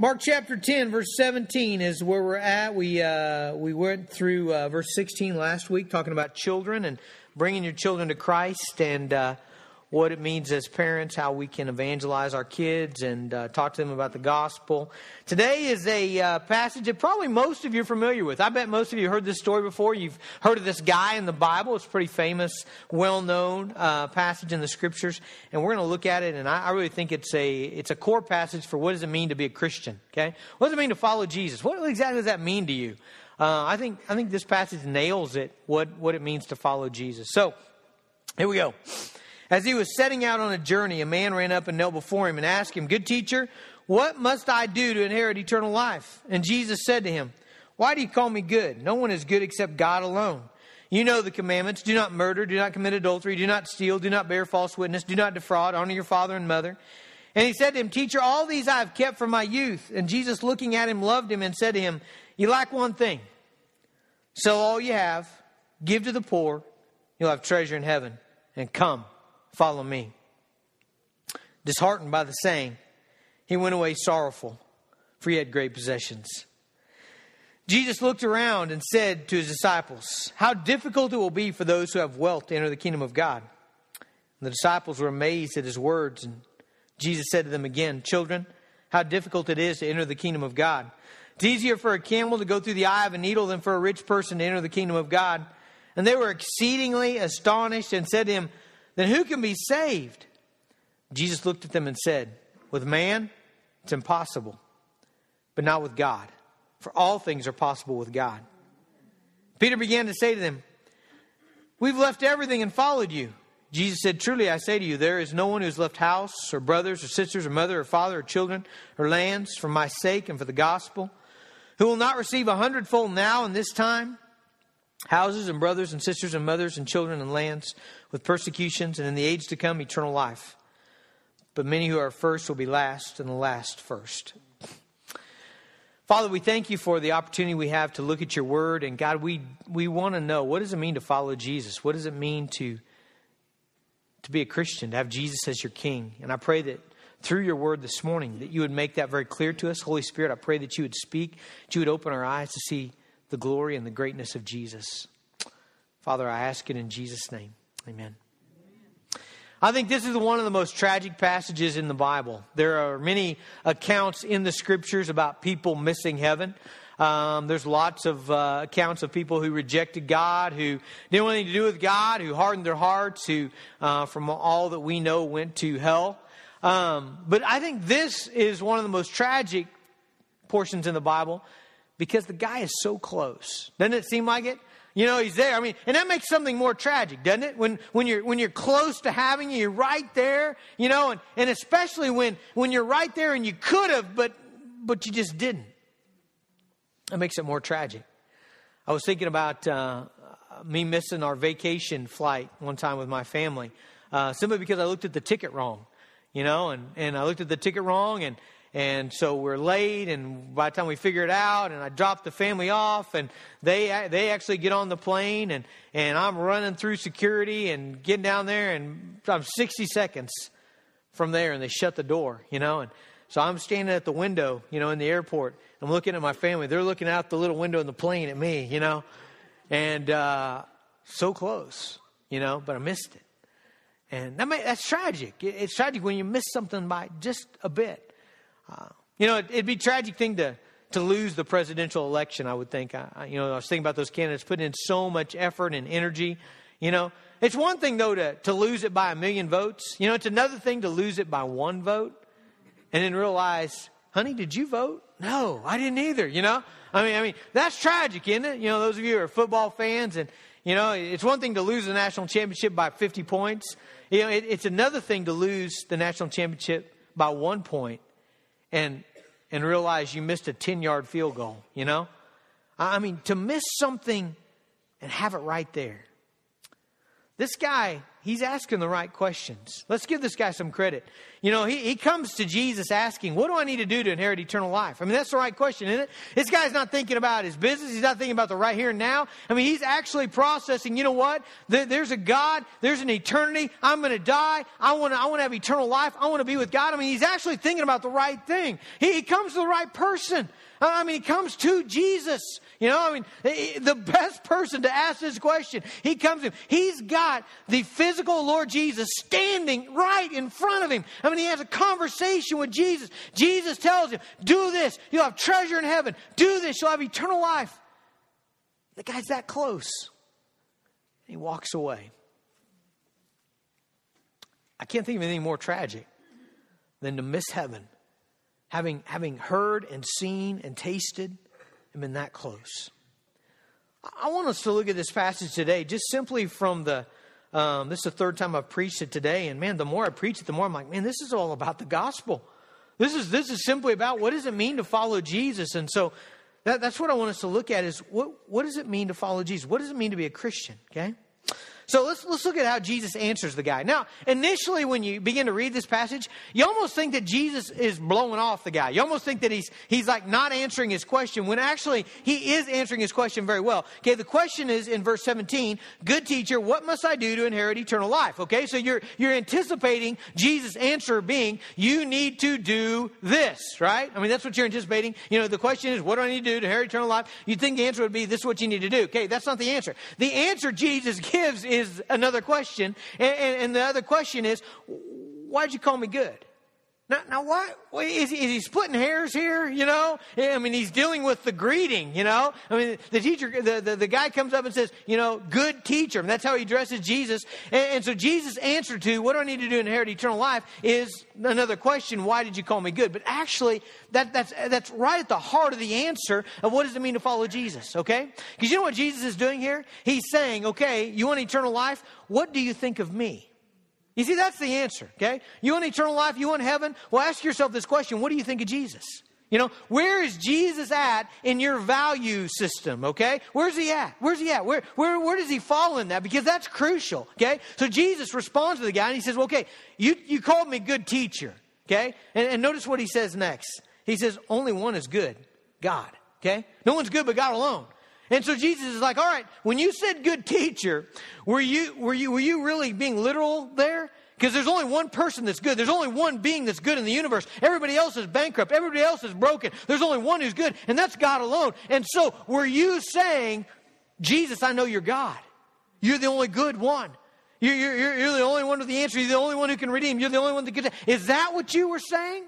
Mark chapter 10, verse 17 is where we're at. We, uh, we went through uh, verse 16 last week, talking about children and bringing your children to Christ. And uh, what it means as parents, how we can evangelize our kids and uh, talk to them about the gospel. Today is a uh, passage that probably most of you are familiar with. I bet most of you heard this story before. You've heard of this guy in the Bible. It's a pretty famous, well known uh, passage in the scriptures. And we're going to look at it, and I, I, really think it's a, it's a core passage for what does it mean to be a Christian. Okay? What does it mean to follow Jesus? What exactly does that mean to you? Uh, I, think, I think this passage nails it, what, what it means to follow Jesus. So, here we go. As he was setting out on a journey, a man ran up and knelt before him and asked him, Good teacher, what must I do to inherit eternal life? And Jesus said to him, Why do you call me good? No one is good except God alone. You know the commandments do not murder, do not commit adultery, do not steal, do not bear false witness, do not defraud, honor your father and mother. And he said to him, Teacher, all these I have kept from my youth. And Jesus, looking at him, loved him and said to him, You lack one thing. Sell all you have, give to the poor, you'll have treasure in heaven, and come Follow me. Disheartened by the saying, he went away sorrowful, for he had great possessions. Jesus looked around and said to his disciples, How difficult it will be for those who have wealth to enter the kingdom of God. And the disciples were amazed at his words, and Jesus said to them again, Children, how difficult it is to enter the kingdom of God. It's easier for a camel to go through the eye of a needle than for a rich person to enter the kingdom of God. And they were exceedingly astonished and said to him, then who can be saved? Jesus looked at them and said, With man, it's impossible, but not with God, for all things are possible with God. Peter began to say to them, We've left everything and followed you. Jesus said, Truly I say to you, there is no one who has left house, or brothers, or sisters, or mother, or father, or children, or lands for my sake and for the gospel, who will not receive a hundredfold now in this time houses and brothers and sisters and mothers and children and lands with persecutions, and in the age to come, eternal life. But many who are first will be last, and the last first. Father, we thank you for the opportunity we have to look at your word. And God, we, we want to know what does it mean to follow Jesus? What does it mean to, to be a Christian, to have Jesus as your king? And I pray that through your word this morning, that you would make that very clear to us. Holy Spirit, I pray that you would speak, that you would open our eyes to see the glory and the greatness of Jesus. Father, I ask it in Jesus' name. Amen. I think this is one of the most tragic passages in the Bible. There are many accounts in the scriptures about people missing heaven. Um, there's lots of uh, accounts of people who rejected God, who didn't want anything to do with God, who hardened their hearts, who, uh, from all that we know, went to hell. Um, but I think this is one of the most tragic portions in the Bible because the guy is so close. Doesn't it seem like it? You know, he's there. I mean, and that makes something more tragic, doesn't it? When, when you're, when you're close to having you, you're right there, you know, and, and especially when, when you're right there and you could have, but, but you just didn't. That makes it more tragic. I was thinking about uh, me missing our vacation flight one time with my family, uh, simply because I looked at the ticket wrong, you know, and, and I looked at the ticket wrong and, and so we're late and by the time we figure it out and i drop the family off and they they actually get on the plane and and i'm running through security and getting down there and i'm 60 seconds from there and they shut the door you know and so i'm standing at the window you know in the airport. I'm looking at my family. They're looking out the little window in the plane at me you know and uh, so close you know but i missed it. And that may, that's tragic. It's tragic when you miss something by just a bit you know, it, would be a tragic thing to, to lose the presidential election, I would think. I, you know, I was thinking about those candidates putting in so much effort and energy. You know, it's one thing, though, to, to lose it by a million votes. You know, it's another thing to lose it by one vote and then realize, honey, did you vote? No, I didn't either, you know? I mean, I mean, that's tragic, isn't it? You know, those of you who are football fans and, you know, it's one thing to lose the national championship by 50 points. You know, it, it's another thing to lose the national championship by one point and and realize you missed a 10 yard field goal, you know? I mean, to miss something and have it right there. This guy he's asking the right questions. Let's give this guy some credit. You know, he, he comes to Jesus asking, What do I need to do to inherit eternal life? I mean, that's the right question, isn't it? This guy's not thinking about his business. He's not thinking about the right here and now. I mean, he's actually processing, you know what? there's a God, there's an eternity. I'm going to die. I want to I wanna have eternal life. I want to be with God. I mean, he's actually thinking about the right thing. He, he comes to the right person. I mean, he comes to Jesus. You know, I mean, the best person to ask this question, he comes to He's got the physical Lord Jesus standing right in front of him. I mean, he has a conversation with Jesus. Jesus tells him, do this. You'll have treasure in heaven. Do this. You'll have eternal life. The guy's that close. He walks away. I can't think of anything more tragic than to miss heaven having, having heard and seen and tasted and been that close. I want us to look at this passage today just simply from the, um, this is the third time I've preached it today. And man, the more I preach it, the more I'm like, man, this is all about the gospel. This is, this is simply about what does it mean to follow Jesus? And so that, that's what I want us to look at is what, what does it mean to follow Jesus? What does it mean to be a Christian? Okay. So let's, let's look at how Jesus answers the guy. Now, initially, when you begin to read this passage, you almost think that Jesus is blowing off the guy. You almost think that he's, he's like not answering his question when actually he is answering his question very well. Okay, the question is in verse 17, good teacher, what must I do to inherit eternal life? Okay, so you're, you're anticipating Jesus' answer being, you need to do this, right? I mean, that's what you're anticipating. You know, the question is, what do I need to do to inherit eternal life? You'd think the answer would be, this is what you need to do. Okay, that's not the answer. The answer Jesus gives is is another question. And, and, and the other question is, why'd you call me good? Now, now what? Is he, is he splitting hairs here? You know? Eh, I mean, he's dealing with the greeting, you know? I mean, the teacher, the, the, the guy comes up and says, you know, good teacher. That's how he addresses Jesus. And, and so Jesus' answer to, what do I need to do to inherit eternal life is another question, why did you call me good? But actually, that, that's, that's right at the heart of the answer of what does it mean to follow Jesus, okay? Because you know what Jesus is doing here? He's saying, okay, you want eternal life? What do you think of me? You see, that's the answer, okay? You want eternal life? You want heaven? Well, ask yourself this question What do you think of Jesus? You know, where is Jesus at in your value system, okay? Where's he at? Where's he at? Where, where, where does he fall in that? Because that's crucial, okay? So Jesus responds to the guy and he says, well, okay, you, you called me good teacher, okay? And, and notice what he says next. He says, only one is good God, okay? No one's good but God alone. And so Jesus is like, all right, when you said good teacher, were you, were you, were you really being literal there? Because there's only one person that's good. There's only one being that's good in the universe. Everybody else is bankrupt. Everybody else is broken. There's only one who's good, and that's God alone. And so, were you saying, Jesus, I know you're God. You're the only good one. You're, you're, you're the only one with the answer. You're the only one who can redeem. You're the only one that can. Is that what you were saying?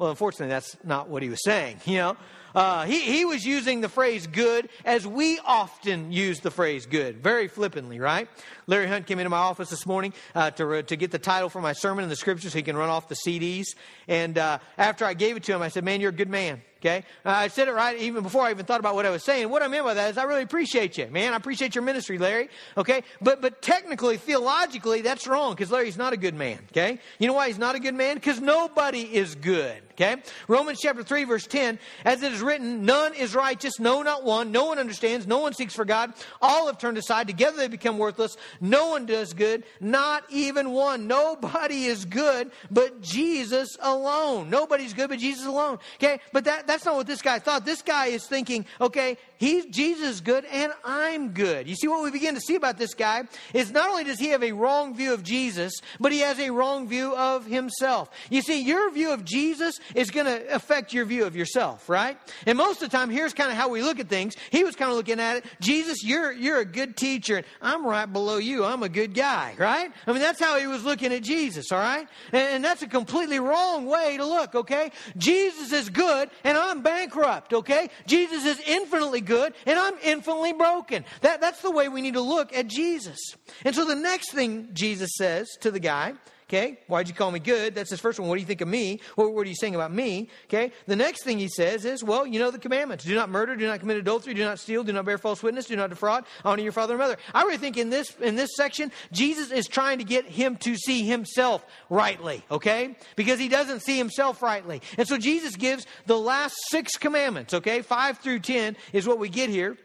Well, unfortunately, that's not what he was saying, you know. Uh, he, he was using the phrase good as we often use the phrase good, very flippantly, right? Larry Hunt came into my office this morning uh, to, to get the title for my sermon in the scriptures so he can run off the CDs. And uh, after I gave it to him, I said, Man, you're a good man. Okay? I said it right even before I even thought about what I was saying. What I meant by that is I really appreciate you, man. I appreciate your ministry, Larry. Okay? But, but technically, theologically, that's wrong because Larry's not a good man. Okay? You know why he's not a good man? Because nobody is good. Okay? Romans chapter 3, verse 10, as it is written, none is righteous, no, not one. No one understands, no one seeks for God. All have turned aside. Together they become worthless. No one does good, not even one. Nobody is good but Jesus alone. Nobody's good but Jesus alone. Okay? But that, that's not what this guy thought. This guy is thinking, okay, he's Jesus is good and I'm good. You see what we begin to see about this guy is not only does he have a wrong view of Jesus, but he has a wrong view of himself. You see, your view of Jesus is going to affect your view of yourself, right? And most of the time, here's kind of how we look at things. He was kind of looking at it, Jesus, you're you're a good teacher, and I'm right below you. I'm a good guy, right? I mean, that's how he was looking at Jesus, all right? And, and that's a completely wrong way to look, okay? Jesus is good and I'm bankrupt, okay? Jesus is infinitely good and I'm infinitely broken. That, that's the way we need to look at Jesus. And so the next thing Jesus says to the guy Okay, why'd you call me good? That's his first one. What do you think of me? What, what are you saying about me? Okay, the next thing he says is, well, you know the commandments. Do not murder, do not commit adultery, do not steal, do not bear false witness, do not defraud, honor your father and mother. I really think in this, in this section, Jesus is trying to get him to see himself rightly, okay? Because he doesn't see himself rightly. And so Jesus gives the last six commandments, okay? Five through ten is what we get here.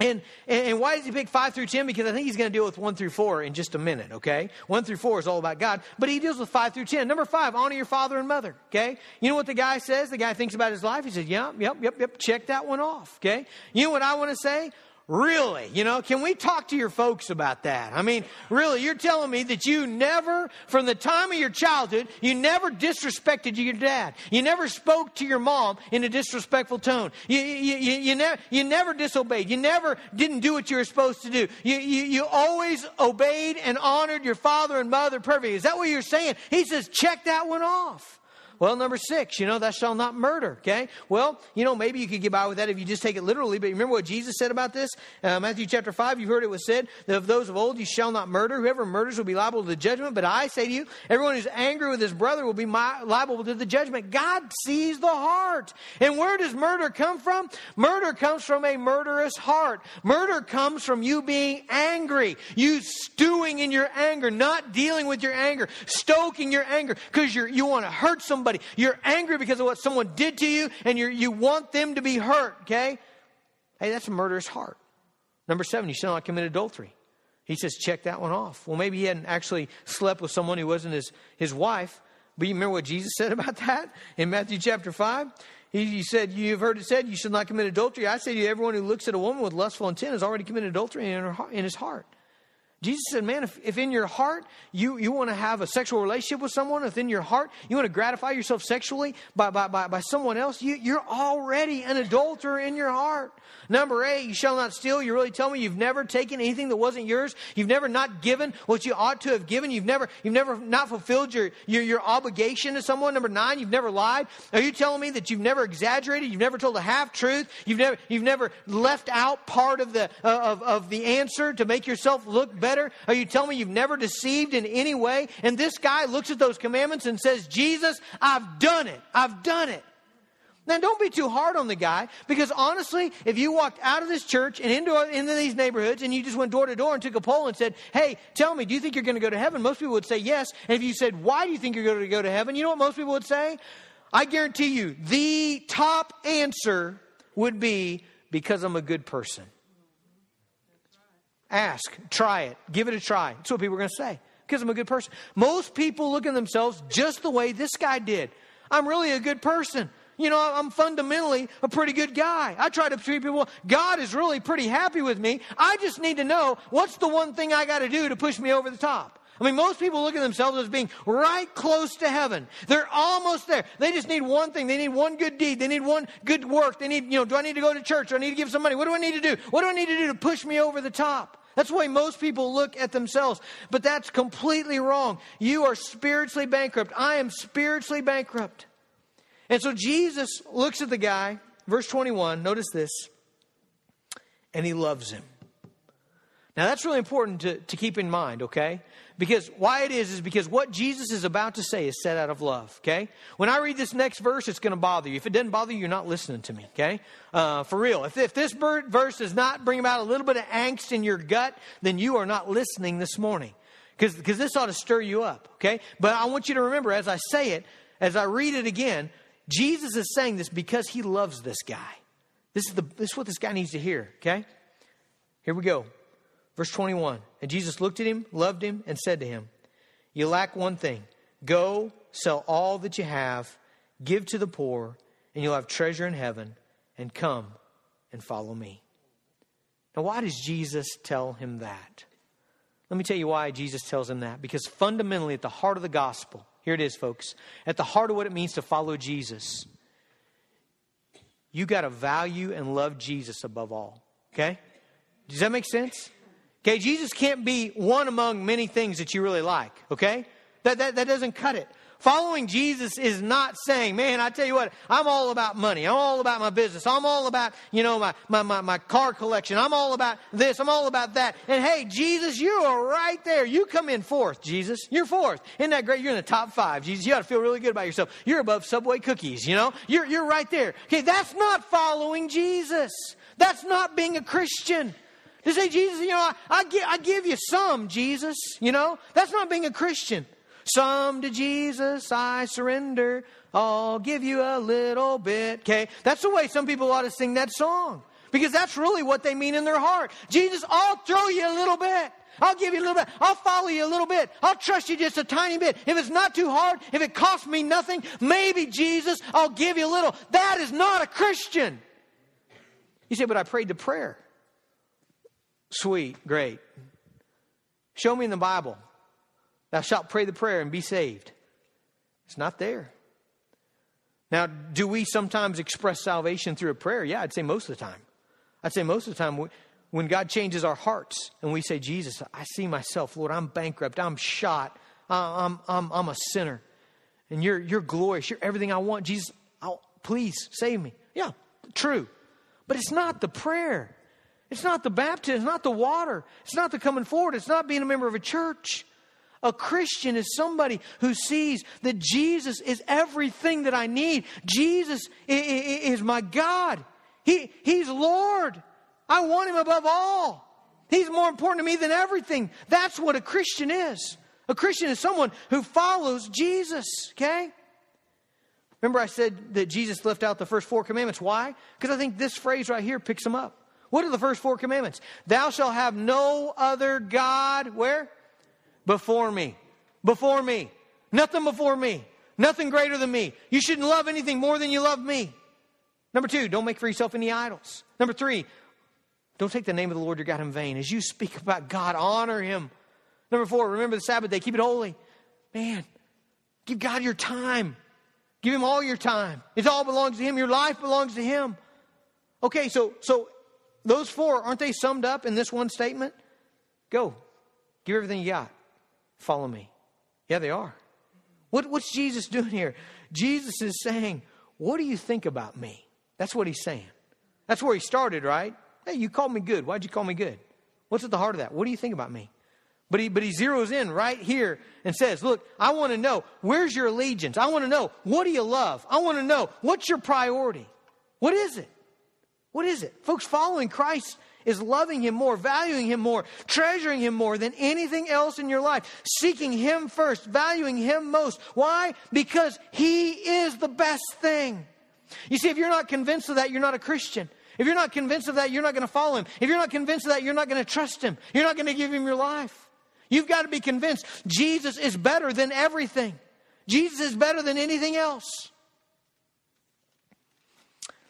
And, and why does he pick 5 through 10? Because I think he's going to deal with 1 through 4 in just a minute, okay? 1 through 4 is all about God, but he deals with 5 through 10. Number 5, honor your father and mother, okay? You know what the guy says? The guy thinks about his life. He says, yep, yep, yep, yep, check that one off, okay? You know what I want to say? Really? You know, can we talk to your folks about that? I mean, really, you're telling me that you never, from the time of your childhood, you never disrespected your dad. You never spoke to your mom in a disrespectful tone. You, you, you, you, never, you never disobeyed. You never didn't do what you were supposed to do. You, you, you always obeyed and honored your father and mother perfectly. Is that what you're saying? He says, check that one off. Well, number six, you know, thou shalt not murder, okay? Well, you know, maybe you could get by with that if you just take it literally, but remember what Jesus said about this? Uh, Matthew chapter 5, you've heard it was said that of those of old, you shall not murder. Whoever murders will be liable to the judgment. But I say to you, everyone who's angry with his brother will be my, liable to the judgment. God sees the heart. And where does murder come from? Murder comes from a murderous heart. Murder comes from you being angry, you stewing in your anger, not dealing with your anger, stoking your anger because you want to hurt somebody somebody. You're angry because of what someone did to you and you you want them to be hurt, okay? Hey, that's a murderous heart. Number seven, you shall not commit adultery. He says, check that one off. Well, maybe he hadn't actually slept with someone who wasn't his, his wife. But you remember what Jesus said about that in Matthew chapter 5? He, he said, You've heard it said, you should not commit adultery. I say to you, everyone who looks at a woman with lustful intent has already committed adultery in, her, in his heart. Jesus said, man, if, if in your heart you, you want to have a sexual relationship with someone, if in your heart you want to gratify yourself sexually by, by, by, by someone else, you, you're already an adulterer in your heart. Number eight, you shall not steal. You really tell me you've never taken anything that wasn't yours. You've never not given what you ought to have given. You've never, you've never not fulfilled your, your, your obligation to someone. Number nine, you've never lied. Are you telling me that you've never exaggerated? You've never told a half truth? You've never, you've never left out part of the, uh, of, of the answer to make yourself look better? Are you telling me you've never deceived in any way? And this guy looks at those commandments and says, Jesus, I've done it. I've done it. Now, don't be too hard on the guy because honestly, if you walked out of this church and into, into these neighborhoods and you just went door to door and took a poll and said, Hey, tell me, do you think you're going to go to heaven? Most people would say yes. And if you said, Why do you think you're going to go to heaven? You know what most people would say? I guarantee you, the top answer would be because I'm a good person. Ask, try it, give it a try. That's what people are going to say because I'm a good person. Most people look at themselves just the way this guy did. I'm really a good person. You know, I'm fundamentally a pretty good guy. I try to treat people. God is really pretty happy with me. I just need to know what's the one thing I got to do to push me over the top. I mean, most people look at themselves as being right close to heaven. They're almost there. They just need one thing. They need one good deed. They need one good work. They need, you know, do I need to go to church? Do I need to give some money? What do I need to do? What do I need to do to push me over the top? That's the way most people look at themselves. But that's completely wrong. You are spiritually bankrupt. I am spiritually bankrupt. And so Jesus looks at the guy, verse 21, notice this, and he loves him. Now that's really important to, to keep in mind, okay? Because why it is, is because what Jesus is about to say is set out of love, okay? When I read this next verse, it's going to bother you. If it doesn't bother you, you're not listening to me, okay? Uh, for real. If, if this verse does not bring about a little bit of angst in your gut, then you are not listening this morning. Because this ought to stir you up, okay? But I want you to remember, as I say it, as I read it again, Jesus is saying this because he loves this guy. This is, the, this is what this guy needs to hear, okay? Here we go. Verse 21 And Jesus looked at him, loved him, and said to him, You lack one thing. Go, sell all that you have, give to the poor, and you'll have treasure in heaven, and come and follow me. Now, why does Jesus tell him that? Let me tell you why Jesus tells him that. Because fundamentally, at the heart of the gospel, here it is, folks, at the heart of what it means to follow Jesus, you got to value and love Jesus above all. Okay? Does that make sense? Okay, Jesus can't be one among many things that you really like, okay? That, that, that doesn't cut it. Following Jesus is not saying, man, I tell you what, I'm all about money. I'm all about my business. I'm all about, you know, my, my, my, my car collection. I'm all about this. I'm all about that. And hey, Jesus, you are right there. You come in fourth, Jesus. You're fourth. Isn't that great? You're in the top five, Jesus. You ought to feel really good about yourself. You're above Subway cookies, you know? You're, you're right there. Okay, that's not following Jesus. That's not being a Christian. To say, Jesus, you know, I, I, give, I give you some, Jesus, you know? That's not being a Christian. Some to Jesus I surrender. I'll give you a little bit. Okay? That's the way some people ought to sing that song. because that's really what they mean in their heart. Jesus, I'll throw you a little bit. I'll give you a little bit. I'll follow you a little bit. I'll trust you just a tiny bit. If it's not too hard, if it costs me nothing, maybe Jesus, I'll give you a little. That is not a Christian. You say, but I prayed the prayer. Sweet, great. Show me in the Bible. Thou shalt pray the prayer and be saved. It's not there. Now, do we sometimes express salvation through a prayer? Yeah, I'd say most of the time. I'd say most of the time when God changes our hearts and we say, Jesus, I see myself, Lord, I'm bankrupt, I'm shot, I'm, I'm, I'm a sinner, and you're, you're glorious, you're everything I want. Jesus, I'll, please save me. Yeah, true. But it's not the prayer. It's not the baptism. It's not the water. It's not the coming forward. It's not being a member of a church. A Christian is somebody who sees that Jesus is everything that I need. Jesus is my God. He, he's Lord. I want him above all. He's more important to me than everything. That's what a Christian is. A Christian is someone who follows Jesus, okay? Remember, I said that Jesus left out the first four commandments. Why? Because I think this phrase right here picks them up. What are the first four commandments? Thou shalt have no other God, where? Before me. Before me. Nothing before me. Nothing greater than me. You shouldn't love anything more than you love me. Number two, don't make for yourself any idols. Number three, don't take the name of the Lord your God in vain. As you speak about God, honor him. Number four, remember the Sabbath day, keep it holy. Man, give God your time. Give him all your time. It all belongs to him. Your life belongs to him. Okay, so so those four, aren't they summed up in this one statement? Go. Give everything you got. Follow me. Yeah, they are. What, what's Jesus doing here? Jesus is saying, What do you think about me? That's what he's saying. That's where he started, right? Hey, you called me good. Why'd you call me good? What's at the heart of that? What do you think about me? But he, but he zeroes in right here and says, Look, I want to know where's your allegiance? I want to know what do you love? I want to know what's your priority? What is it? What is it? Folks, following Christ is loving Him more, valuing Him more, treasuring Him more than anything else in your life, seeking Him first, valuing Him most. Why? Because He is the best thing. You see, if you're not convinced of that, you're not a Christian. If you're not convinced of that, you're not going to follow Him. If you're not convinced of that, you're not going to trust Him. You're not going to give Him your life. You've got to be convinced Jesus is better than everything. Jesus is better than anything else.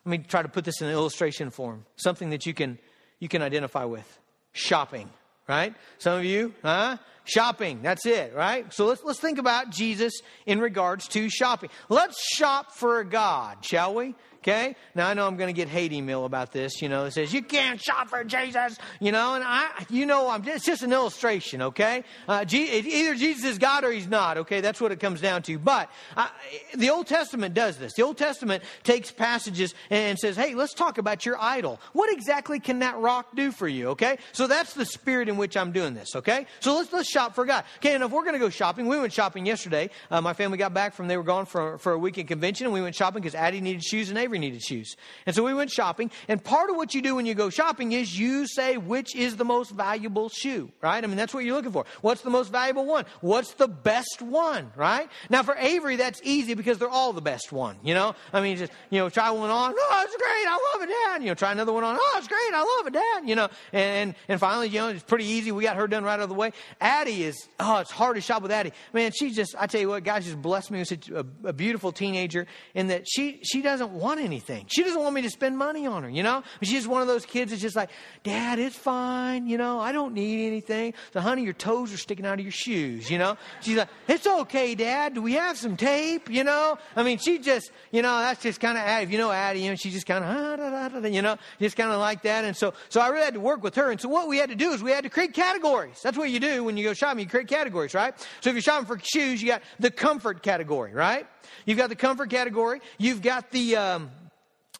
Let me try to put this in illustration form, something that you can you can identify with. Shopping, right? Some of you, huh? Shopping, that's it, right? So let's let's think about Jesus in regards to shopping. Let's shop for a God, shall we? Okay? Now I know I'm going to get hate email about this, you know, it says, you can't shop for Jesus, you know, and I, you know, I'm, it's just an illustration, okay? Uh, either Jesus is God or he's not, okay? That's what it comes down to. But uh, the Old Testament does this. The Old Testament takes passages and says, hey, let's talk about your idol. What exactly can that rock do for you, okay? So that's the spirit in which I'm doing this, okay? So let's, let's shop for God. Okay, and if we're going to go shopping, we went shopping yesterday. Uh, my family got back from, they were gone for, for a weekend convention, and we went shopping because Addie needed shoes and Avery needed shoes. And so we went shopping. And part of what you do when you go shopping is you say which is the most valuable shoe, right? I mean, that's what you're looking for. What's the most valuable one? What's the best one, right? Now for Avery, that's easy because they're all the best one, you know? I mean, just, you know, try one on, oh, it's great, I love it, Dad. You know, try another one on, oh, it's great, I love it, Dad. You know, and, and finally, you know, it's pretty easy. We got her done right out of the way. Addie is, oh, it's hard to shop with Addie. Man, she just, I tell you what, God just blessed me with such a, a beautiful teenager in that she, she doesn't want anything. She doesn't want me to spend money on her, you know? She's one of those kids that's just like, Dad, it's fine, you know, I don't need anything. So, honey, your toes are sticking out of your shoes, you know? She's like, it's okay, Dad. Do we have some tape, you know? I mean, she just, you know, that's just kind of, if you know Addie, you know, she just kind of, ah, you know, just kind of like that. And so, so I really had to work with her. And so what we had to do is we had to create categories. That's what you do when you go shopping. You create categories, right? So if you're shopping for shoes, you got the comfort category, right? You've got the comfort category. You've got the, um,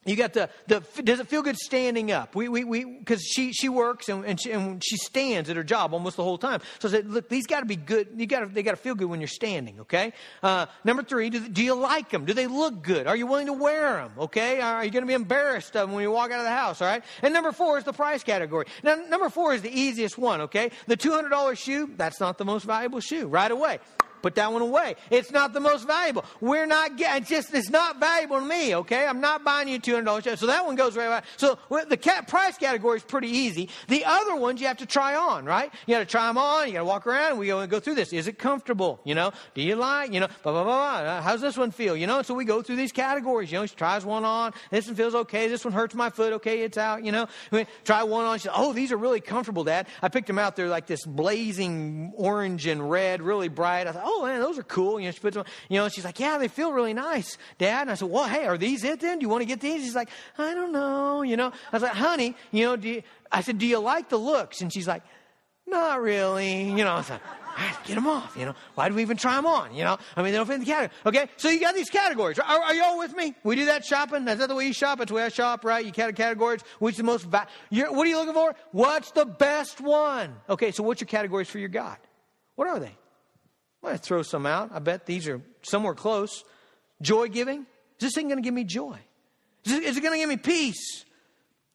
you got the, the does it feel good standing up? We we we because she she works and, and she, and she stands at her job almost the whole time. So i said look these got to be good. You got they got to feel good when you're standing okay? Uh, number three do, do you like them do they look good? Are you willing to wear them okay? Are you going to be embarrassed of them when you walk out of the house all right? And number four is the price category. Now number four is the easiest one okay? The $200 shoe that's not the most valuable shoe right away Put that one away. It's not the most valuable. We're not getting, it's just, it's not valuable to me, okay? I'm not buying you a $200 So that one goes right away. So the cap price category is pretty easy. The other ones you have to try on, right? You got to try them on. You got to walk around we go go through this. Is it comfortable? You know, do you like, you know, blah, blah, blah, blah. Uh, how's this one feel? You know, so we go through these categories. You know, she tries one on. This one feels okay. This one hurts my foot. Okay, it's out, you know. We try one on. She said, oh, these are really comfortable, Dad. I picked them out. They're like this blazing orange and red, really bright. I thought, oh, Oh, man, those are cool. You know, she puts them, you know, she's like, yeah, they feel really nice, Dad. And I said, well, hey, are these it then? Do you want to get these? She's like, I don't know, you know. I was like, honey, you know, do you, I said, do you like the looks? And she's like, not really. You know, I was like, get them off. You know, why do we even try them on? You know, I mean, they don't fit in the category. Okay, so you got these categories. Are, are you all with me? We do that shopping. That's not the way you shop. It's the way I shop, right? You got categories. Which the most? Va- what are you looking for? What's the best one? Okay, so what's your categories for your God? What are they? I'm going to throw some out. I bet these are somewhere close. Joy giving. Is this thing going to give me joy? Is it, is it going to give me peace?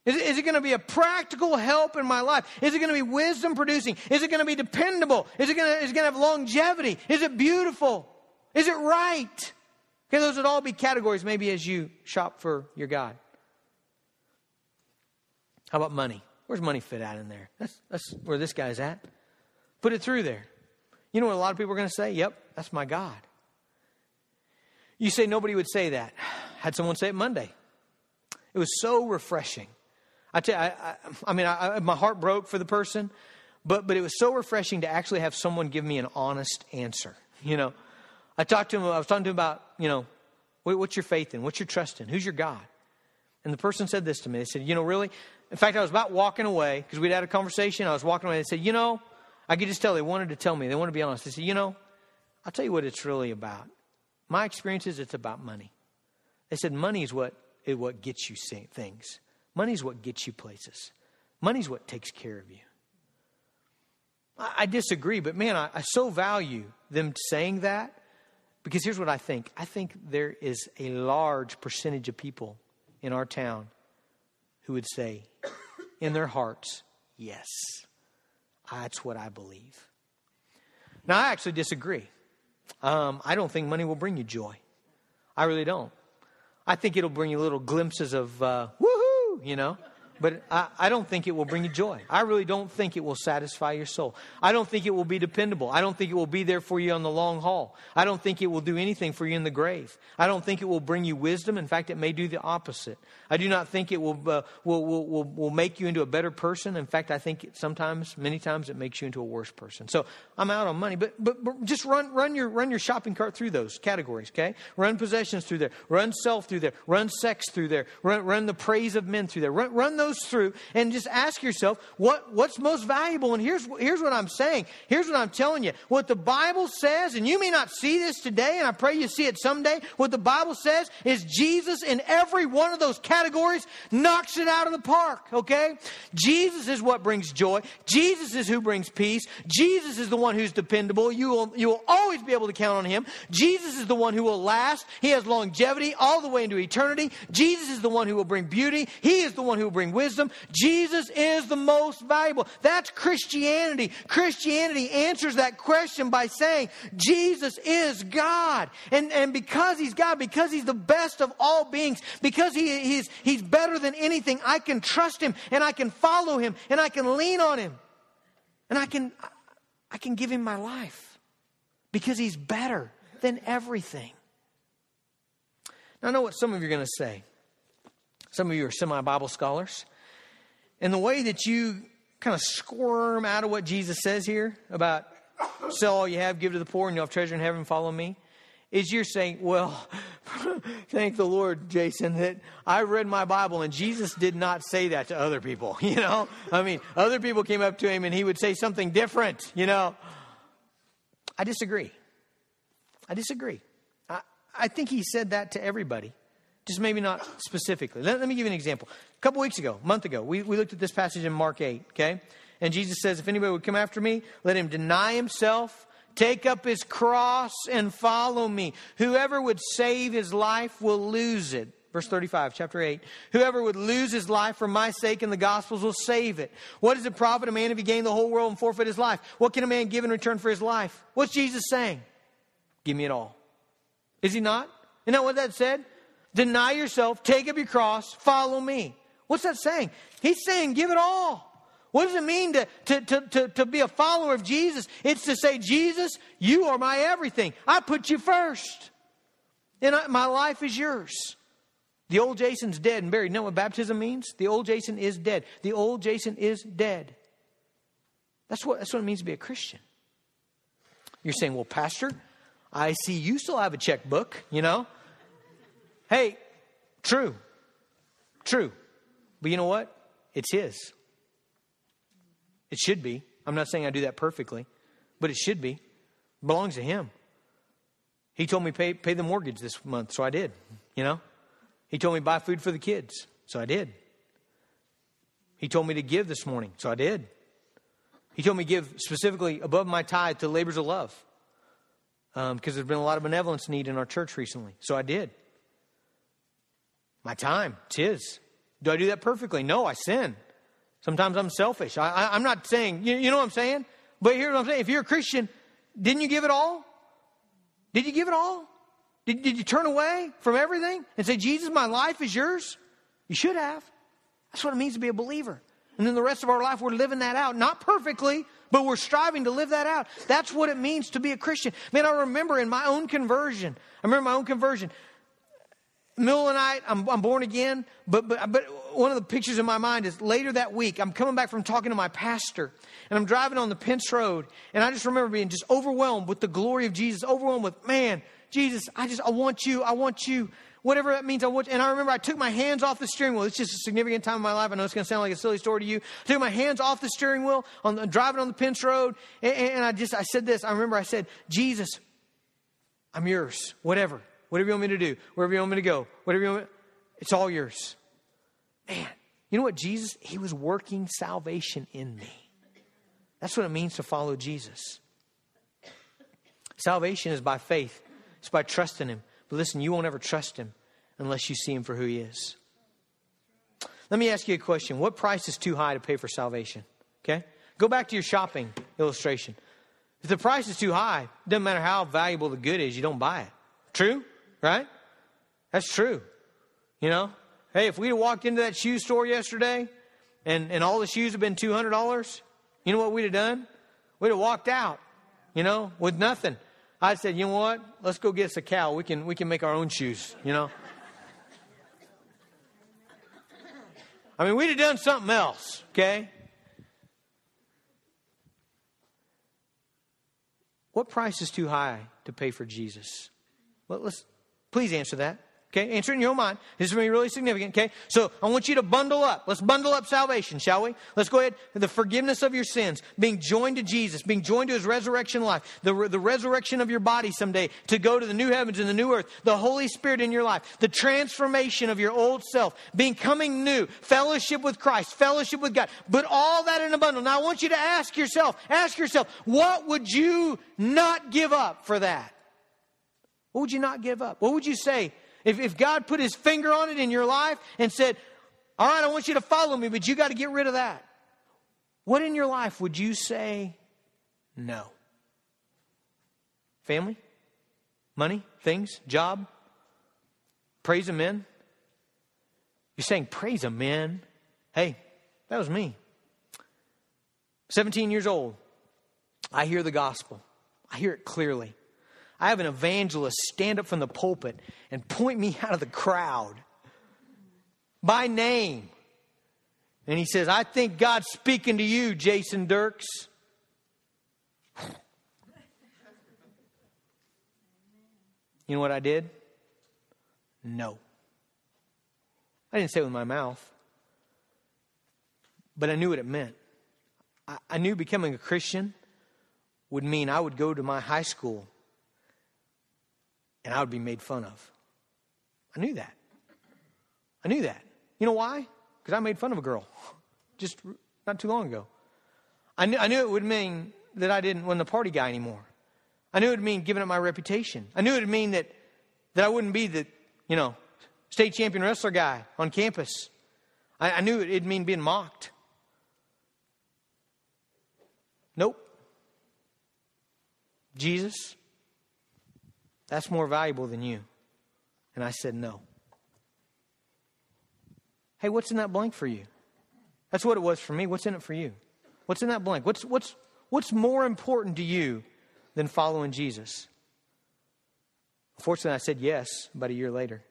Is it, is it going to be a practical help in my life? Is it going to be wisdom producing? Is it going to be dependable? Is it going to, is it going to have longevity? Is it beautiful? Is it right? Okay, those would all be categories maybe as you shop for your God. How about money? Where's money fit out in there? That's, that's where this guy's at. Put it through there. You know what a lot of people are going to say? Yep, that's my God. You say nobody would say that. Had someone say it Monday. It was so refreshing. I tell you, I, I, I mean, I, my heart broke for the person, but but it was so refreshing to actually have someone give me an honest answer. You know, I talked to him. I was talking to him about you know, what's your faith in? What's your trust in? Who's your God? And the person said this to me. They said, you know, really. In fact, I was about walking away because we'd had a conversation. I was walking away. They said, you know, I could just tell they wanted to tell me. They wanted to be honest. They said, you know, I'll tell you what it's really about. My experience is it's about money. They said money is what is what gets you things. Money's what gets you places. Money's what takes care of you. I, I disagree, but man, I, I so value them saying that because here's what I think I think there is a large percentage of people in our town who would say, in their hearts, yes, that's what I believe. Now, I actually disagree. Um, I don't think money will bring you joy. I really don't. I think it'll bring you little glimpses of uh, woohoo, you know. But I, I, don't think it will bring you joy. I really don't think it will satisfy your soul. I don't think it will be dependable. I don't think it will be there for you on the long haul. I don't think it will do anything for you in the grave. I don't think it will bring you wisdom. In fact, it may do the opposite. I do not think it will, uh, will, will, will, will make you into a better person. In fact, I think sometimes, many times, it makes you into a worse person. So I'm out on money, but, but, but just run, run, your, run your shopping cart through those categories, okay? Run possessions through there. Run self through there. Run sex through there. Run, run the praise of men through there. Run, run those through and just ask yourself, what, what's most valuable? And here's, here's what I'm saying. Here's what I'm telling you. What the Bible says, and you may not see this today, and I pray you see it someday. What the Bible says is Jesus in every one of those categories knocks it out of the park, okay? Jesus is what brings joy. Jesus is who brings peace. Jesus is the one who's dependable. You will, you will always be able to count on him. Jesus is the one who will last. He has longevity all the way into eternity. Jesus is the one who will bring beauty. He is the one who will bring wisdom. Jesus is the most valuable. That's Christianity. Christianity answers that question by saying Jesus is God. And, and because He's God, because He's the best of all beings, because he, he's, he's better than anything, I can trust Him and I can follow Him and I can lean on Him. And I can, I can give Him my life because He's better than everything. Now, I know what some of you are going to say. Some of you are semi Bible scholars. And the way that you kind of squirm out of what Jesus says here about sell all you have, give to the poor, and you'll have treasure in heaven, follow me, is you're saying, well, thank the Lord, Jason, that I read my Bible and Jesus did not say that to other people. You know, I mean, other people came up to him and he would say something different, you know. I disagree. I disagree. I, I think he said that to everybody just maybe not specifically. Let, let me give you an example. A couple weeks ago, a month ago, we, we looked at this passage in Mark 8, okay? And Jesus says, If anybody would come after me, let him deny himself, take up his cross, and follow me. Whoever would save his life will lose it. Verse 35, chapter 8. Whoever would lose his life for my sake in the Gospels will save it. What does it profit a man if he gain the whole world and forfeit his life? What can a man give in return for his life? What's Jesus saying? Give me it all. Is he not? Isn't that what that said? Deny yourself, take up your cross, follow me. What's that saying? He's saying, give it all. What does it mean to, to, to, to, to be a follower of Jesus? It's to say, Jesus, you are my everything. I put you first. And I, my life is yours. The old Jason's dead and buried. You know what baptism means? The old Jason is dead. The old Jason is dead. That's what, that's what it means to be a Christian. You're saying, well, Pastor, I see you still have a checkbook, you know? Hey, true. True. But you know what? It's His. It should be. I'm not saying I do that perfectly, but it should be. It belongs to Him. He told me pay pay the mortgage this month, so I did. You know, He told me buy food for the kids, so I did. He told me to give this morning, so I did. He told me give specifically above my tithe to labors of love, because um, there's been a lot of benevolence need in our church recently, so I did. My time, it's His. Do I do that perfectly? No, I sin. Sometimes I'm selfish. I, am not saying, you, you know what I'm saying? But here's what I'm saying. If you're a Christian, didn't you give it all? Did you give it all? Did, did you turn away from everything and say, Jesus, my life is yours? You should have. That's what it means to be a believer. And then the rest of our life, we're living that out. Not perfectly, but we're striving to live that out. That's what it means to be a Christian. Man, I remember in my own conversion, I remember my own conversion middle of the night, I'm, I'm born again, but, but, but one of the pictures in my mind is later that week, I'm coming back from talking to my pastor, and I'm driving on the Pence Road, and I just remember being just overwhelmed with the glory of Jesus, overwhelmed with, man, Jesus, I just, I want you, I want you, whatever that means, I want you. And I remember I took my hands off the steering wheel. It's just a significant time in my life. I know it's going to sound like a silly story to you. I took my hands off the steering wheel, on the, driving on the Pence Road, and, and I just, I said this, I remember I said, Jesus, I'm yours, whatever. Whatever you want me to do, wherever you want me to go, whatever you want me, it's all yours. Man, you know what, Jesus? He was working salvation in me. That's what it means to follow Jesus. Salvation is by faith, it's by trusting Him. But listen, you won't ever trust Him unless you see Him for who He is. Let me ask you a question What price is too high to pay for salvation? Okay? Go back to your shopping illustration. If the price is too high, it doesn't matter how valuable the good is, you don't buy it. True? Right? That's true. You know? Hey, if have walked into that shoe store yesterday and, and all the shoes have been $200, you know what we'd have done? We'd have walked out, you know, with nothing. I said, you know what? Let's go get us a cow. We can, we can make our own shoes, you know? I mean, we'd have done something else, okay? What price is too high to pay for Jesus? Well, let's Please answer that. Okay, answer in your own mind. This is going to be really significant. Okay, so I want you to bundle up. Let's bundle up salvation, shall we? Let's go ahead. The forgiveness of your sins, being joined to Jesus, being joined to his resurrection life, the, the resurrection of your body someday to go to the new heavens and the new earth, the Holy Spirit in your life, the transformation of your old self, becoming new, fellowship with Christ, fellowship with God. But all that in a bundle. Now I want you to ask yourself, ask yourself, what would you not give up for that? What would you not give up? What would you say if, if God put his finger on it in your life and said, All right, I want you to follow me, but you got to get rid of that? What in your life would you say no? Family? Money? Things? Job? Praise a men? You're saying, Praise a men? Hey, that was me. 17 years old. I hear the gospel. I hear it clearly. I have an evangelist stand up from the pulpit and point me out of the crowd by name. And he says, I think God's speaking to you, Jason Dirks. You know what I did? No. I didn't say it with my mouth, but I knew what it meant. I, I knew becoming a Christian would mean I would go to my high school and I would be made fun of. I knew that. I knew that. You know why? Because I made fun of a girl just not too long ago. I knew, I knew it would mean that I didn't want the party guy anymore. I knew it would mean giving up my reputation. I knew it would mean that, that I wouldn't be the, you know, state champion wrestler guy on campus. I, I knew it'd mean being mocked. Nope. Jesus That's more valuable than you. And I said, No. Hey, what's in that blank for you? That's what it was for me. What's in it for you? What's in that blank? What's, what's, what's more important to you than following Jesus? Fortunately, I said yes about a year later.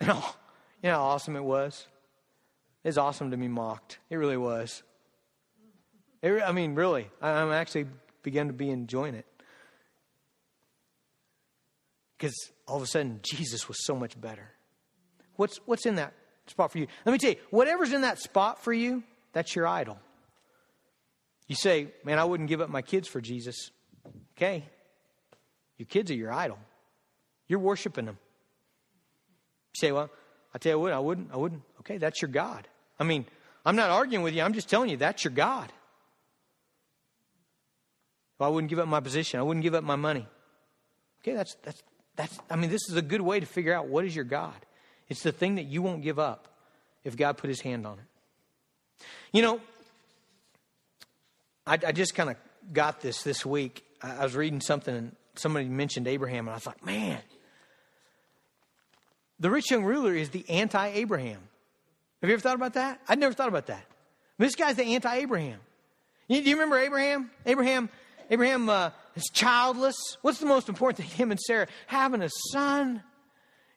You know how awesome it was? It was awesome to be mocked. It really was. It, I mean, really, I'm actually beginning to be enjoying it. Because all of a sudden, Jesus was so much better. What's, what's in that spot for you? Let me tell you, whatever's in that spot for you, that's your idol. You say, man, I wouldn't give up my kids for Jesus. Okay. Your kids are your idol. You're worshiping them. You say, well, I tell you what, I wouldn't, I wouldn't. Okay, that's your God. I mean, I'm not arguing with you. I'm just telling you that's your God. Well, I wouldn't give up my position. I wouldn't give up my money. Okay, that's that's that's I mean, this is a good way to figure out what is your God. It's the thing that you won't give up if God put his hand on it. You know, I, I just kind of got this this week. I, I was reading something and somebody mentioned Abraham, and I thought, man, the rich young ruler is the anti Abraham. Have you ever thought about that? I'd never thought about that. This guy's the anti Abraham. Do you remember Abraham? Abraham, Abraham uh, is childless. What's the most important thing? Him and Sarah having a son.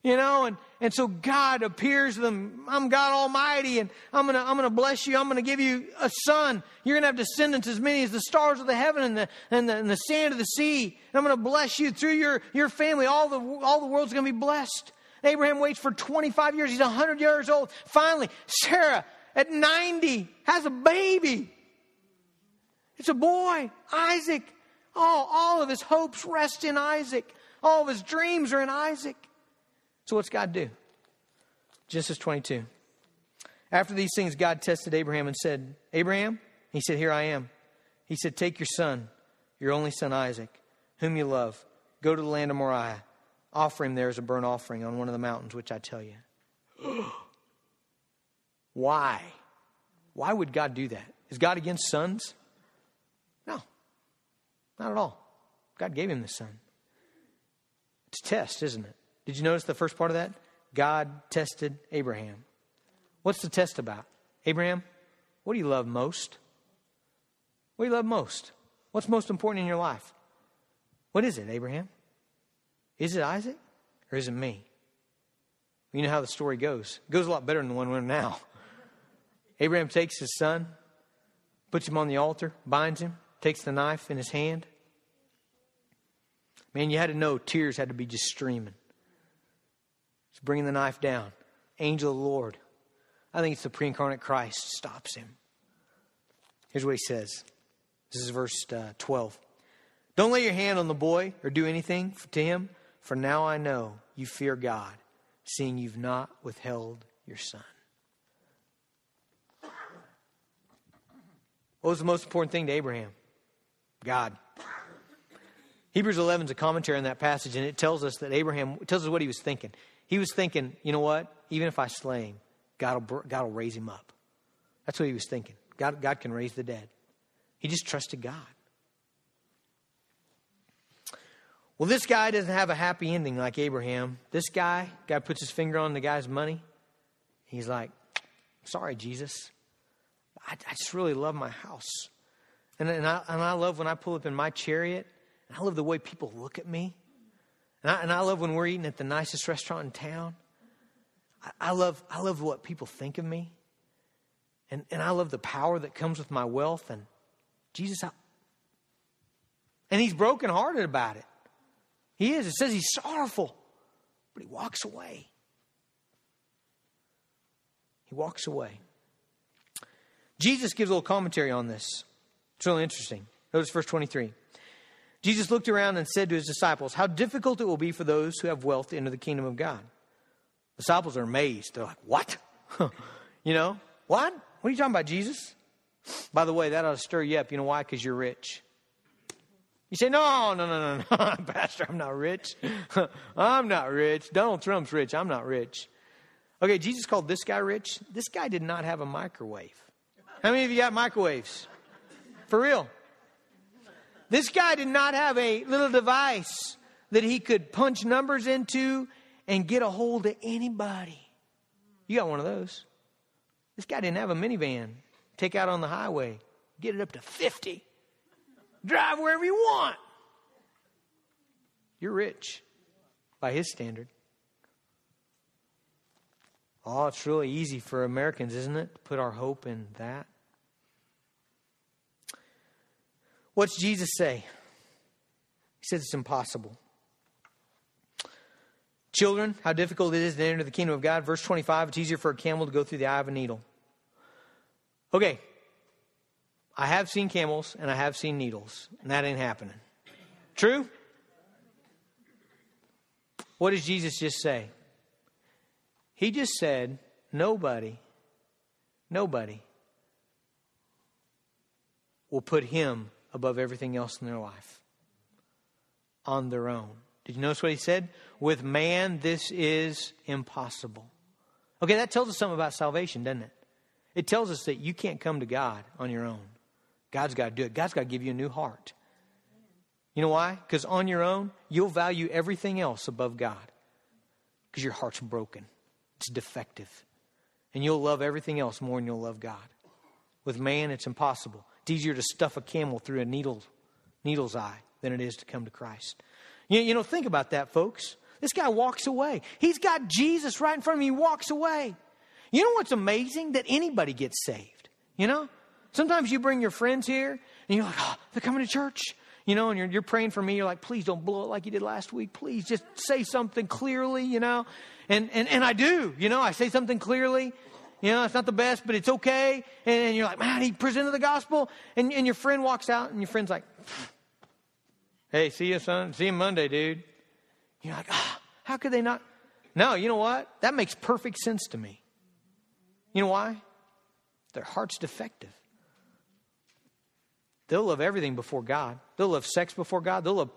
You know, and, and so God appears to them. I'm God Almighty, and I'm gonna I'm gonna bless you. I'm gonna give you a son. You're gonna have descendants as many as the stars of the heaven and the and the, and the sand of the sea. And I'm gonna bless you through your your family. All the all the world's gonna be blessed. Abraham waits for 25 years. He's 100 years old. Finally, Sarah at 90 has a baby. It's a boy, Isaac. Oh, all of his hopes rest in Isaac. All of his dreams are in Isaac. So what's God do? Genesis 22. After these things, God tested Abraham and said, Abraham? He said, Here I am. He said, Take your son, your only son Isaac, whom you love. Go to the land of Moriah offer him there as a burnt offering on one of the mountains, which I tell you. Why? Why would God do that? Is God against sons? No, not at all. God gave him the son. It's a test, isn't it? Did you notice the first part of that? God tested Abraham. What's the test about? Abraham, what do you love most? What do you love most? What's most important in your life? What is it, Abraham? Is it Isaac or is it me? You know how the story goes. It goes a lot better than the one we're in now. Abraham takes his son, puts him on the altar, binds him, takes the knife in his hand. Man, you had to know tears had to be just streaming. He's bringing the knife down. Angel of the Lord. I think it's the pre incarnate Christ stops him. Here's what he says. This is verse uh, 12. Don't lay your hand on the boy or do anything to him for now I know you fear God, seeing you've not withheld your son. What was the most important thing to Abraham? God. Hebrews 11 is a commentary on that passage, and it tells us that Abraham, tells us what he was thinking. He was thinking, you know what? Even if I slay him, God will, God will raise him up. That's what he was thinking. God, God can raise the dead. He just trusted God. Well, this guy doesn't have a happy ending like Abraham. This guy, God puts his finger on the guy's money. He's like, sorry, Jesus. I, I just really love my house. And, and, I, and I love when I pull up in my chariot. And I love the way people look at me. And I, and I love when we're eating at the nicest restaurant in town. I, I, love, I love what people think of me. And, and I love the power that comes with my wealth. And Jesus, I, and he's brokenhearted about it. He is. It says he's sorrowful, but he walks away. He walks away. Jesus gives a little commentary on this. It's really interesting. Notice verse 23. Jesus looked around and said to his disciples, How difficult it will be for those who have wealth to enter the kingdom of God. The disciples are amazed. They're like, What? you know, what? What are you talking about, Jesus? By the way, that ought to stir you up. You know why? Because you're rich. You say, no, no, no, no, no, Pastor, I'm not rich. I'm not rich. Donald Trump's rich. I'm not rich. Okay, Jesus called this guy rich. This guy did not have a microwave. How many of you got microwaves? For real. This guy did not have a little device that he could punch numbers into and get a hold of anybody. You got one of those. This guy didn't have a minivan. Take out on the highway, get it up to 50. Drive wherever you want. You're rich by his standard. Oh, it's really easy for Americans, isn't it, to put our hope in that? What's Jesus say? He says it's impossible. Children, how difficult it is to enter the kingdom of God. Verse 25, it's easier for a camel to go through the eye of a needle. Okay, I have seen camels and I have seen needles, and that ain't happening. True? What does Jesus just say? He just said, nobody, nobody will put him above everything else in their life on their own. Did you notice what he said? With man, this is impossible. Okay, that tells us something about salvation, doesn't it? It tells us that you can't come to God on your own. God's got to do it. God's got to give you a new heart. You know why? Because on your own, you'll value everything else above God because your heart's broken, it's defective. And you'll love everything else more than you'll love God. With man, it's impossible. Easier to stuff a camel through a needle, needle's eye than it is to come to Christ. You, you know, think about that, folks. This guy walks away. He's got Jesus right in front of him. He walks away. You know what's amazing? That anybody gets saved. You know? Sometimes you bring your friends here and you're like, oh, they're coming to church. You know, and you're, you're praying for me. You're like, please don't blow it like you did last week. Please just say something clearly, you know. And, and, and I do, you know, I say something clearly. You know, it's not the best, but it's okay. And, you're like, man, he presented the gospel. And, and your friend walks out and your friend's like, hey, see you, son. See you Monday, dude. You're like, oh, how could they not? No, you know what? That makes perfect sense to me. You know why? Their heart's defective. They'll love everything before God. They'll love sex before God. They'll love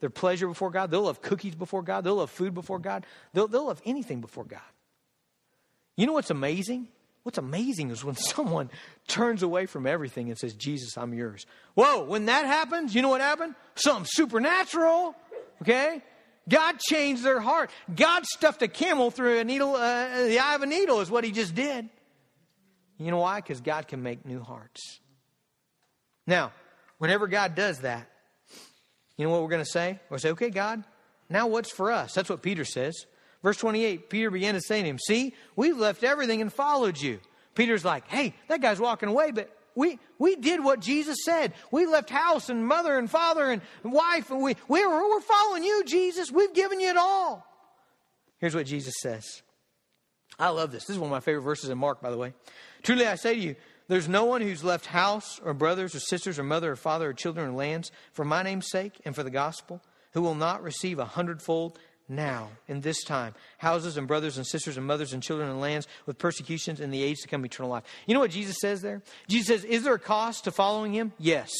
their pleasure before God. They'll love cookies before God. They'll love food before God. They'll, they'll love anything before God. You know what's amazing? What's amazing is when someone turns away from everything and says, Jesus, I'm yours. Whoa, when that happens, you know what happened? Something supernatural, okay? God changed their heart. God stuffed a camel through a needle, uh, the eye of a needle is what he just did. You know why? Because God can make new hearts. Now, whenever God does that, you know what we're going to say? We'll say, okay, God, now what's for us? That's what Peter says. Verse 28, Peter began to say to him, See, we've left everything and followed you. Peter's like, Hey, that guy's walking away, but we, we did what Jesus said. We left house and mother and father and wife, and we, we were, we're following you, Jesus. We've given you it all. Here's what Jesus says. I love this. This is one of my favorite verses in Mark, by the way. Truly I say to you, there's no one who's left house or brothers or sisters or mother or father or children or lands for my name's sake and for the gospel who will not receive a hundredfold now in this time houses and brothers and sisters and mothers and children and lands with persecutions in the age to come eternal life. You know what Jesus says there? Jesus says, Is there a cost to following him? Yes.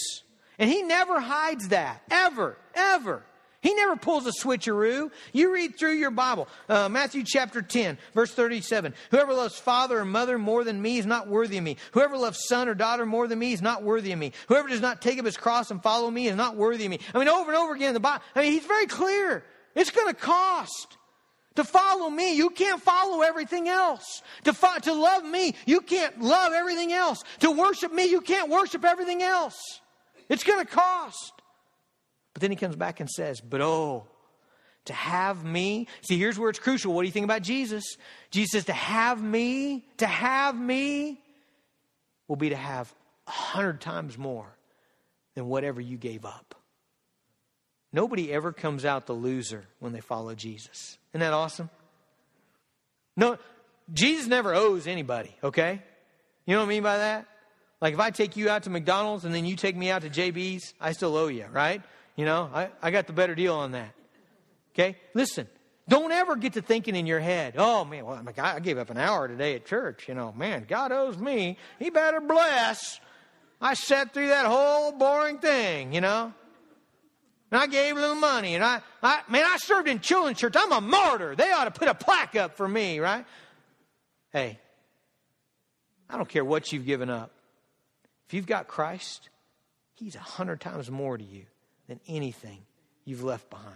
And he never hides that, ever, ever. He never pulls a switcheroo. You read through your Bible, uh, Matthew chapter 10, verse 37. Whoever loves father or mother more than me is not worthy of me. Whoever loves son or daughter more than me is not worthy of me. Whoever does not take up his cross and follow me is not worthy of me. I mean, over and over again in the Bible, I mean, he's very clear. It's going to cost. To follow me, you can't follow everything else. To, fo- to love me, you can't love everything else. To worship me, you can't worship everything else. It's going to cost. But then he comes back and says, But oh, to have me. See, here's where it's crucial. What do you think about Jesus? Jesus says, To have me, to have me will be to have a hundred times more than whatever you gave up. Nobody ever comes out the loser when they follow Jesus. Isn't that awesome? No, Jesus never owes anybody, okay? You know what I mean by that? Like if I take you out to McDonald's and then you take me out to JB's, I still owe you, right? You know, I, I got the better deal on that. Okay? Listen, don't ever get to thinking in your head, oh man, well, I gave up an hour today at church. You know, man, God owes me. He better bless. I sat through that whole boring thing, you know. And I gave a little money. And I, I, man, I served in children's church. I'm a martyr. They ought to put a plaque up for me, right? Hey, I don't care what you've given up. If you've got Christ, He's a hundred times more to you than anything you've left behind.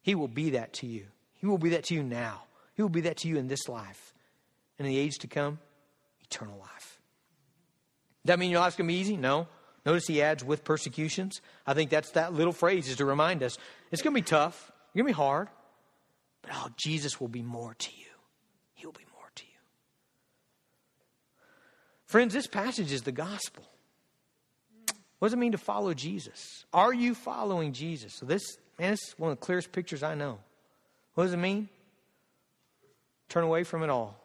He will be that to you. He will be that to you now. He will be that to you in this life. And in the age to come, eternal life. Does that mean your life's going to be easy? No. Notice he adds with persecutions. I think that's that little phrase is to remind us it's going to be tough. It's going to be hard. But oh, Jesus will be more to you. He will be more to you. Friends, this passage is the gospel. What does it mean to follow Jesus? Are you following Jesus? So this, man, this is one of the clearest pictures I know. What does it mean? Turn away from it all.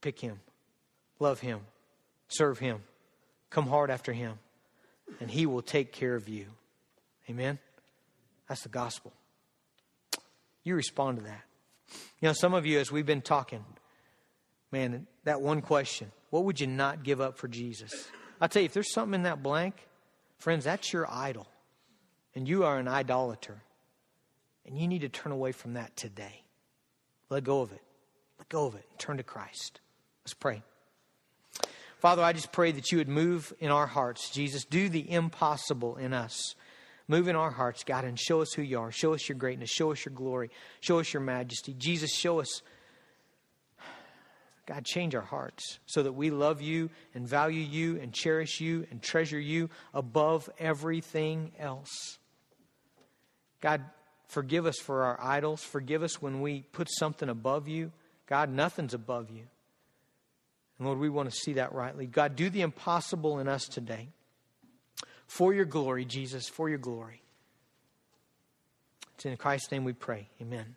Pick him. Love him. Serve him. Come hard after him. And he will take care of you. Amen? That's the gospel. You respond to that. You know, some of you, as we've been talking, man, that one question what would you not give up for Jesus? I'll tell you, if there's something in that blank, friends, that's your idol. And you are an idolater. And you need to turn away from that today. Let go of it. Let go of it. Turn to Christ. Let's pray. Father, I just pray that you would move in our hearts, Jesus. Do the impossible in us. Move in our hearts, God, and show us who you are. Show us your greatness. Show us your glory. Show us your majesty. Jesus, show us God, change our hearts so that we love you and value you and cherish you and treasure you above everything else. God, forgive us for our idols. Forgive us when we put something above you. God, nothing's above you. And Lord, we want to see that rightly. God, do the impossible in us today. For your glory, Jesus, for your glory. It's in Christ's name we pray. Amen.